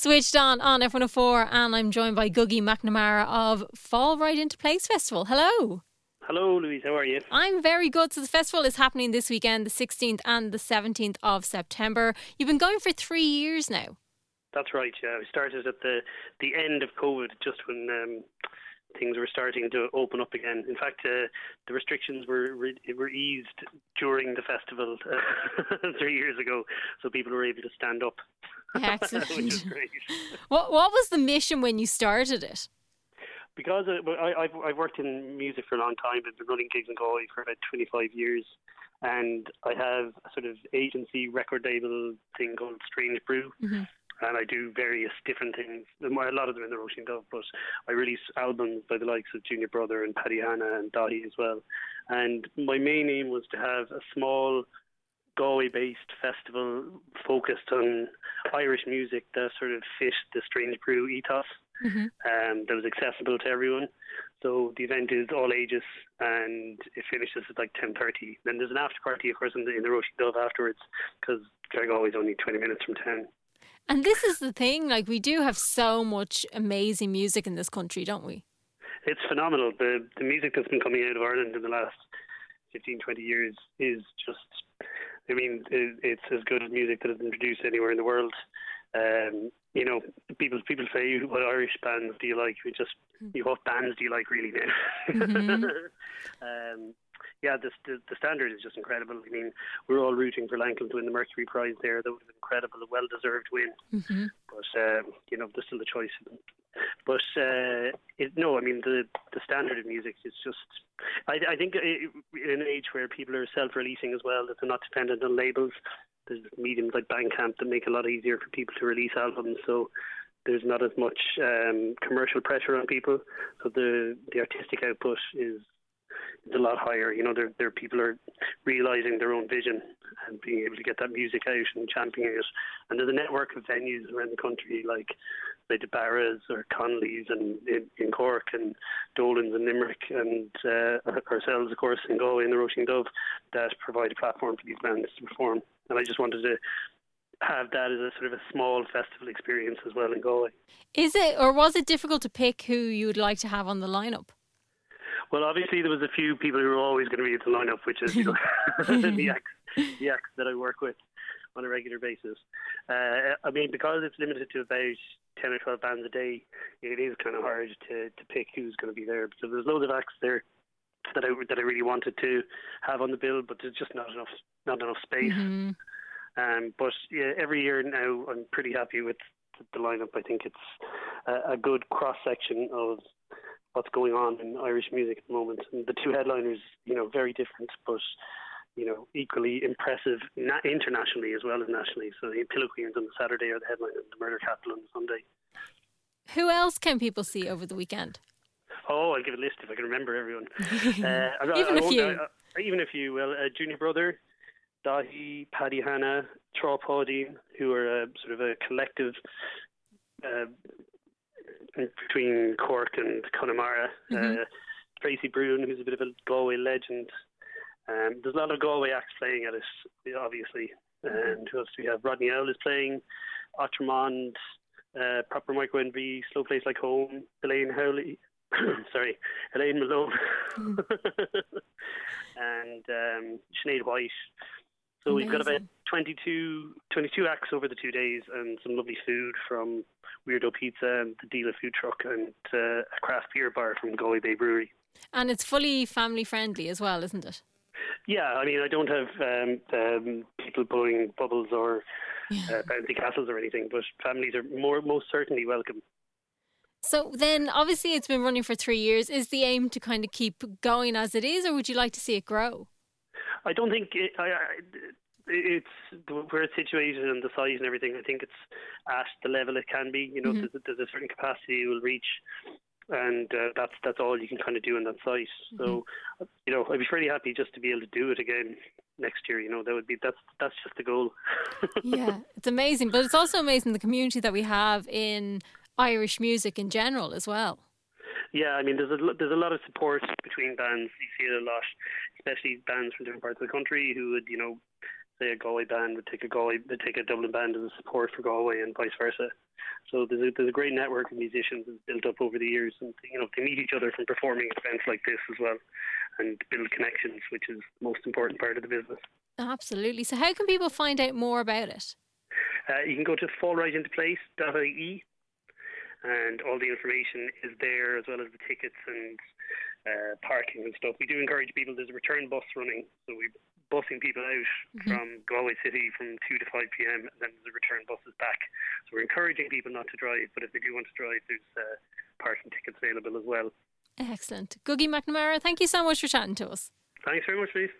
Switched on on F104, and I'm joined by Gugai MacNamara of Fall Right Into Place Festival. Hello. Hello, Louise. How are you? I'm very good. So, the festival is happening this weekend, the 16th and the 17th of September. You've been going for three years now. That's right. Yeah, we started at the the end of COVID, just when um, things were starting to open up again. In fact, uh, the restrictions were were eased during the festival uh, three years ago, so people were able to stand up. Excellent. which is great. What What was the mission when you started it? Because I, I've I've worked in music for a long time. I've been running gigs in Galway for about 25 years, and I have a sort of agency record label thing called Strange Brew. Mm-hmm and I do various different things. A lot of them in the Roisin Dubh, but I release albums by the likes of Junior Brother and Paddy Hanna and Daithí as well. And my main aim was to have a small Galway-based festival focused on Irish music that sort of fit the Strange Brew ethos. Mm-hmm. Um, that was accessible to everyone. So the event is all ages, and it finishes at like ten thirty. Then there's an after party, of course, in the, in the Dubh afterwards, because Galway is only twenty minutes from town. And this is the thing, like we do have so much amazing music in this country, don't we? It's phenomenal. The the music that's been coming out of Ireland in the last 15, 20 years is just, I mean, it, it's as good as music that has been produced anywhere in the world. Um, you know, people people say, "What Irish bands do you like?" We just, hmm. you what bands do you like really now? Mm-hmm. um, yeah, the, the, the standard is just incredible. I mean, we're all rooting for Lankum to win the Mercury Prize there. That would have been incredible, a well-deserved win. Mm-hmm. But um, you know, there's still a choice. But uh, it, no, I mean the the standard of music is just. I, I think in an age where people are self-releasing as well, that they're not dependent on labels. There's mediums like Bandcamp that make it a lot easier for people to release albums. So there's not as much um, commercial pressure on people. So the the artistic output is is a lot higher. You know, their there people are realizing their own vision and being able to get that music out and championing it. And there's a network of venues around the country, like the Barras or Connolly's and in, in Cork and Dolan's and Limerick and uh, ourselves, of course, in Galway and the Roisin Dubh, that provide a platform for these bands to perform. And I just wanted to have that as a sort of a small festival experience as well in Galway. Is it, or was it difficult to pick who you would like to have on the lineup? Well, obviously there was a few people who were always going to be in the lineup, which is you know, the acts, the acts that I work with on a regular basis. Uh, I mean, because it's limited to about ten or twelve bands a day, it is kind of hard to to pick who's going to be there. So there's loads of acts there that I that I really wanted to have on the bill, but there's just not enough not enough space. Mm-hmm. Um, but yeah, every year now I'm pretty happy with the lineup. I think it's a, a good cross section of what's going on in Irish music at the moment. And the two headliners, you know, very different, but you know, equally impressive na- internationally as well as nationally. So the Pillow Queens on the Saturday are the headline, and the Murder Capital on the Sunday. Who else can people see over the weekend? Oh, I'll give a list if I can remember everyone. uh, even I, a few. I, I, even a few. Well, uh, Junior Brother, Daithí, Paddy Hanna, Páidín, who are a, sort of a collective uh, between Cork and Connemara. Mm-hmm. Uh, Tracy Brune, who's a bit of a Galway legend. Um, there's a lot of Galway acts playing at it, obviously. And who else do we have? Rodney Earl is playing, Otromond, uh, Proper Micro NV, Slow Place Like Home, Elaine Howley, sorry, Elaine Malone, mm. and um, Sinead White. So Amazing. we've got about 22, 22 acts over the two days and some lovely food from Weirdo Pizza and the Dealer Food Truck and uh, a craft beer bar from Galway Bay Brewery. And it's fully family friendly as well, isn't it? Yeah, I mean, I don't have um, um, people blowing bubbles or yeah. uh, bouncy castles or anything, but families are more most certainly welcome. So then, obviously, it's been running for three years. Is the aim to kind of keep going as it is, or would you like to see it grow? I don't think it, I, I, it's where it's situated and the size and everything. I think it's at the level it can be. You know, mm-hmm. there's, there's, a certain capacity you will reach, and uh, that's that's all you can kind of do in that site. Mm-hmm. So, you know, I'd be fairly happy just to be able to do it again next year. You know, that would be that's that's just the goal. yeah, it's amazing, but it's also amazing the community that we have in Irish music in general as well. Yeah, I mean, there's a there's a lot of support between bands. You see it a lot, especially bands from different parts of the country who would, you know, say a Galway band would take a Galway, would take a Dublin band as a support for Galway, and vice versa. So there's a, there's a great network of musicians that's built up over the years, and you know they meet each other from performing events like this as well, and build connections, which is the most important part of the business. Absolutely. So how can people find out more about it? Uh, you can go to fallrightintoplace.ie and all the information is there as well as the tickets and uh, parking and stuff. We do encourage people. There's a return bus running, so we're busing people out mm-hmm. from Galway City from two to five p.m. and then the return bus is back. So we're encouraging people not to drive, but if they do want to drive, there's uh, parking tickets available as well. Excellent, Gugai MacNamara. Thank you so much for chatting to us. Thanks very much, Louise.